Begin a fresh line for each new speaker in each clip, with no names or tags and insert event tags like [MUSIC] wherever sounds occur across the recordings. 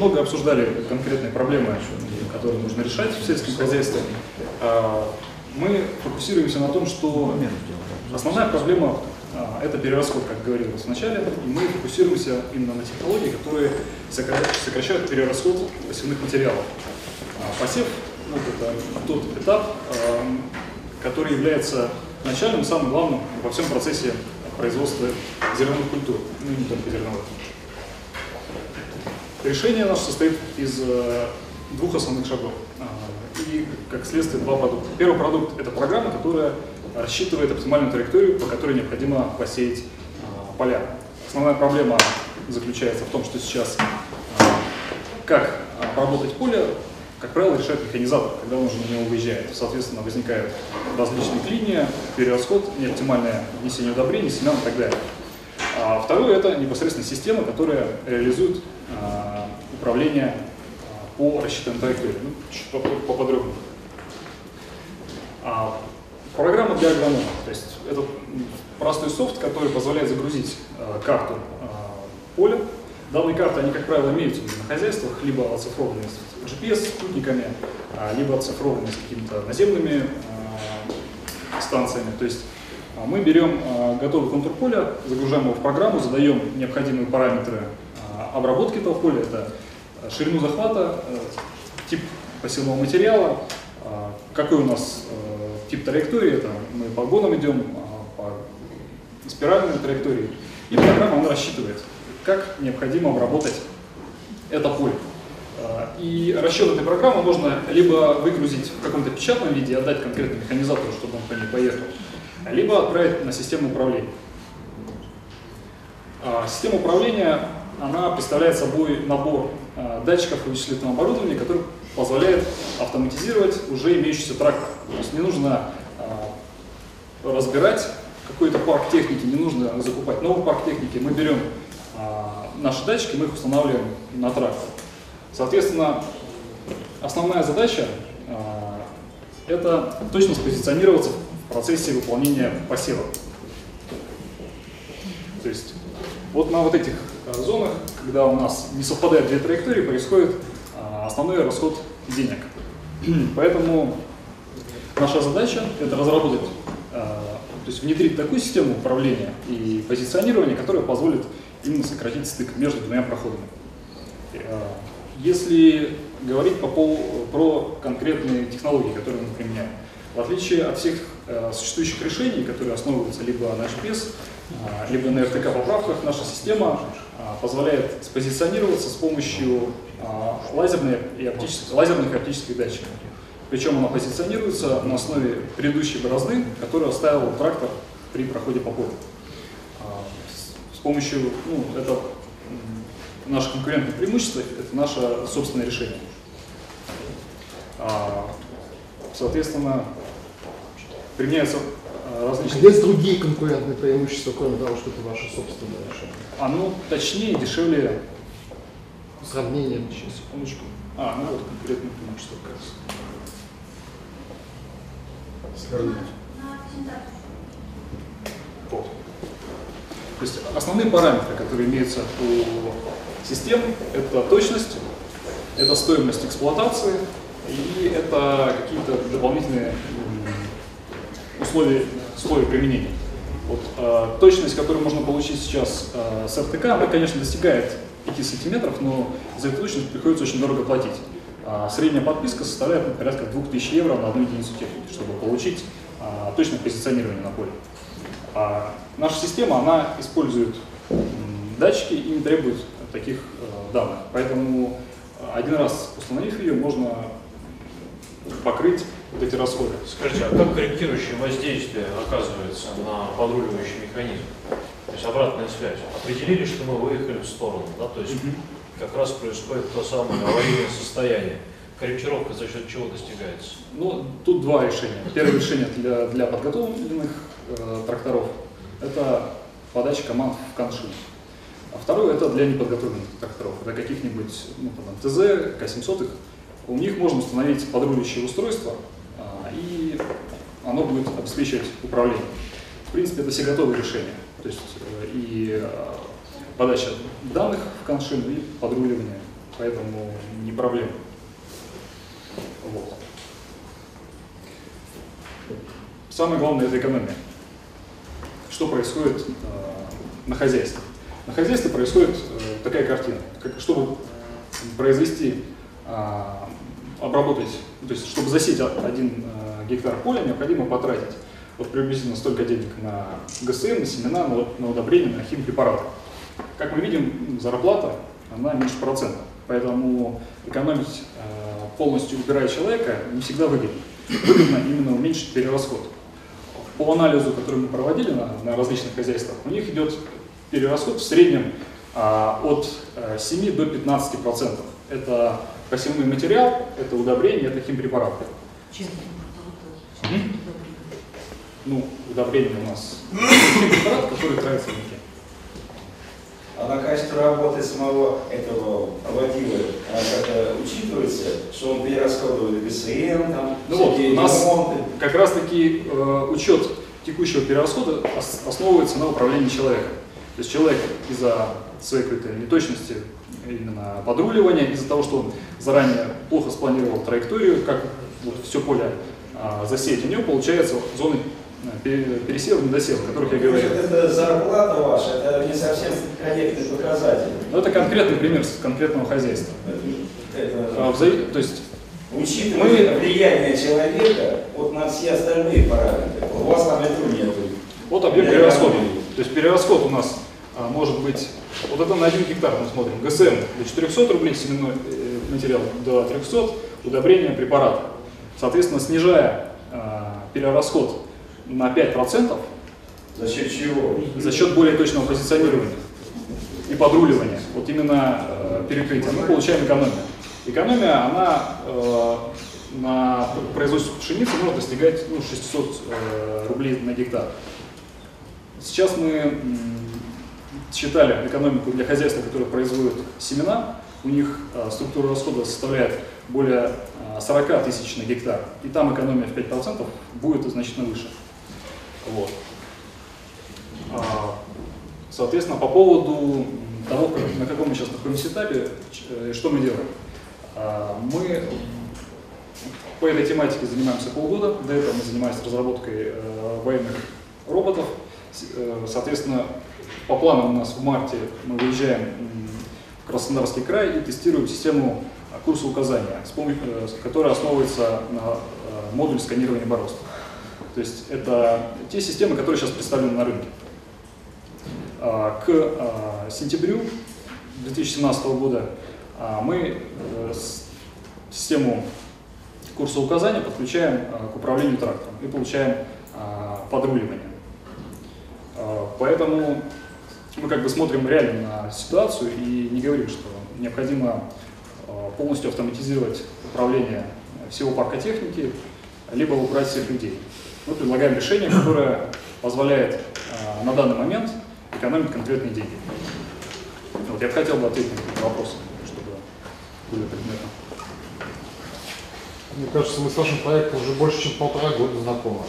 много обсуждали конкретные проблемы, которые нужно решать в сельском хозяйстве. А, мы фокусируемся на том, что основная проблема а, это перерасход, как говорилось вначале, и мы фокусируемся именно на технологии, которые сокращают перерасход посевных материалов. А, посев ну, это тот этап, который является начальным, самым главным во всем процессе производства зерновых культур, ну и не только зерновых. Решение наше состоит из э, двух основных шагов а, и, как следствие, два продукта. Первый продукт – это программа, которая рассчитывает оптимальную траекторию, по которой необходимо посеять а, поля. Основная проблема заключается в том, что сейчас а, как обработать поле, как правило, решает механизатор, когда он уже на него выезжает. Соответственно, возникают различные клинии, перерасход, неоптимальное внесение удобрений, семян и так далее. А второе – это непосредственно система, которая реализует управление а, по рассчитанной траектории. Ну, чуть поподробнее. А, программа для агронома. То есть это простой софт, который позволяет загрузить а, карту а, поля. Данные карты, они, как правило, имеются на хозяйствах, либо оцифрованные с GPS-спутниками, а, либо оцифрованные с какими-то наземными а, станциями. То есть а мы берем а, готовый контур поля, загружаем его в программу, задаем необходимые параметры а, обработки этого поля. Это ширину захвата, э, тип посевного материала, какой у нас э, тип траектории, это мы по гонам идем, по спиральной траектории. И программа она рассчитывает, как необходимо обработать это поле. И расчет этой программы можно либо выгрузить в каком-то печатном виде отдать конкретному механизатору, чтобы он по ней поехал, либо отправить на систему управления. А, система управления она представляет собой набор а, датчиков и вычислительного оборудования, который позволяет автоматизировать уже имеющийся трактор. То есть не нужно а, разбирать какой-то парк техники, не нужно закупать новый парк техники. Мы берем наши датчики, мы их устанавливаем на трактор. Соответственно, основная задача это точно спозиционироваться в процессе выполнения посева. То есть вот на вот этих э, зонах, когда у нас не совпадают две траектории, происходит э, основной расход денег. [CLEARS THROAT] Поэтому наша задача это разработать, э, то есть внедрить такую систему управления и позиционирования, которая позволит именно сократить стык между двумя проходами. Если говорить по пол, про конкретные технологии, которые мы применяем, в отличие от всех существующих решений, которые основываются либо на HPS, либо на RTK-поправках, наша система позволяет спозиционироваться с помощью э, лазерной и оптических, лазерных и оптических датчиков. Причем она позиционируется на основе предыдущей борозды, которую оставил трактор при проходе по полю. Э, с, помощью, ну, это наше конкурентное преимущество, это наше собственное решение. А, соответственно, применяются различные...
Есть другие конкурентные преимущества, кроме того, что это ваше собственное решение?
Оно точнее, дешевле...
Сравнение.
Сейчас, секундочку. А, ну вот конкурентное преимущество как раз. Сравнить. Вот. То есть основные параметры, которые имеются у систем, это точность, это стоимость эксплуатации и это какие-то дополнительные условий, условий применения. Вот, э, точность, которую можно получить сейчас э, с РТК, она, конечно, достигает 5 сантиметров, но за эту точность приходится очень дорого платить. А средняя подписка составляет ну, порядка 2000 евро на одну единицу техники, чтобы получить а, точное позиционирование на поле. А наша система, она использует датчики и не требует таких э, данных. Поэтому один раз установив ее, можно покрыть вот эти расходы.
Скажите, а как корректирующее воздействие оказывается на подруливающий механизм? То есть обратная связь. Определили, что мы выехали в сторону, да, то есть угу. как раз происходит то самое аварийное состояние. Корректировка за счет чего достигается?
Ну, тут два решения. Первое решение для, для подготовленных э, тракторов – это подача команд в коншин. А второе – это для неподготовленных тракторов, для каких-нибудь ну, там, ТЗ, К-700, у них можно установить подруливающее устройство, оно будет обеспечивать управление. В принципе, это все готовые решения. То есть э, и э, подача данных в коншин, и подруливание поэтому не проблема. Вот. Самое главное это экономия. Что происходит э, на хозяйстве? На хозяйстве происходит такая картина. Как, чтобы произвести, обработать, то есть чтобы засеять один гектар поля, необходимо потратить вот приблизительно столько денег на ГСМ, на семена, на, на удобрения, на химпрепараты. Как мы видим, зарплата, она меньше процента. Поэтому экономить э, полностью убирая человека не всегда выгодно. Выгодно именно уменьшить перерасход. По анализу, который мы проводили на, на различных хозяйствах, у них идет перерасход в среднем а, от э, 7 до 15 процентов. Это посевной материал, это удобрение, это химпрепараты. Мгм. Ну, удобрение у нас [COUGHS] химпрепарат, который тратится в муке.
А на качество работы самого этого водила а, как-то учитывается, что он перерасходует ГСМ, там,
Ну вот, у нас
ремонты.
как раз таки э, учет текущего перерасхода ос- основывается на управлении человеком. То есть человек из-за своей какой-то неточности именно подруливания, из-за того, что он заранее плохо спланировал траекторию, как вот все поле а, засеять, у него получается зоны э, пере- пересева, недосева, о которых я говорил.
Это зарплата ваша, это не совсем корректный показатель.
Но это конкретный пример с конкретного хозяйства.
Это,
А, взаи- То есть
учитывая влияние человека вот на все остальные параметры. У вас там этого нет.
Вот объем
Я
перерасхода. То есть перерасход у нас а, может быть, вот это на один гектар мы смотрим, ГСМ до 400 рублей, семенной э, материал до 300, удобрение, препараты. Соответственно, снижая а, перерасход на 5%
За счет чего?
за счет более точного позиционирования и подруливания, вот именно э, перекрытия, мы получаем экономию. Экономия, она э, на производство пшеницы может достигать ну, 600 э, рублей на гектар. Сейчас мы считали экономику для хозяйства, которое производит семена. У них э, структура расхода составляет более э, 40 тысяч на гектар. И там экономия в 5% будет значительно выше. Вот. А, Соответственно, по поводу того, как- на каком мы сейчас находимся этапе, э, что мы делаем? А, Мы по этой тематике занимаемся полгода. До этого мы занимались разработкой э, военных роботов. Э, Соответственно, по плану у нас в марте мы выезжаем в Краснодарский край и тестируем систему курса указания, которая основывается на модуль сканирования борозд. То есть это те системы, которые сейчас представлены на рынке. А, К а, сентябрю 2017 года а, мы э, систему курса указания подключаем к управлению трактором и получаем подруливание. Поэтому мы как бы смотрим реально на ситуацию и не говорим, что необходимо полностью автоматизировать управление всего парка техники, либо убрать всех людей. Мы предлагаем решение, которое позволяет а, на данный момент экономить конкретные деньги. Вот я бы хотел бы ответить на вопросы, чтобы были предметно.
Мне кажется, мы с вашим проектом уже больше, чем полтора года знакомы.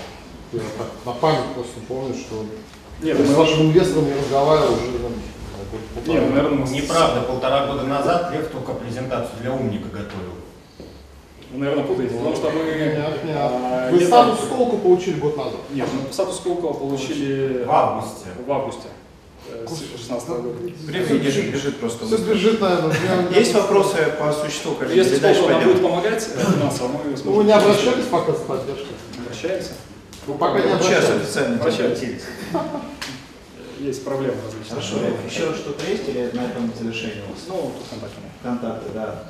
Я так на память просто помню, что
Нет,
я с
мы
вашим инвестором не разговаривал уже полтора.
Нет, наверное, мы
Неправда, полтора года назад Лев только презентацию для умника готовил.
Вы, наверное, путаете, потому что мы...
Нет, нет.
а,
Вы
летом-
статус Сколку получили год назад.
Нет, мы статус Сколково получили
В августе.
в августе 2016 года.
Бежит, бежит просто.
Все бежит, наверное. [LAUGHS]
Есть вопросы по существу, коллеги?
Если
дальше
Сколково нам будет помогать э, финансово, мы
Ну,
сможем...
вы не обращались пока за поддержкой?
Обращаемся.
Вы пока не
Вот Сейчас
обращались.
официально обратились.
Есть проблемы различные.
Хорошо, еще что-то есть или на этом завершение у вас?
Ну, контакты.
Контакты, да.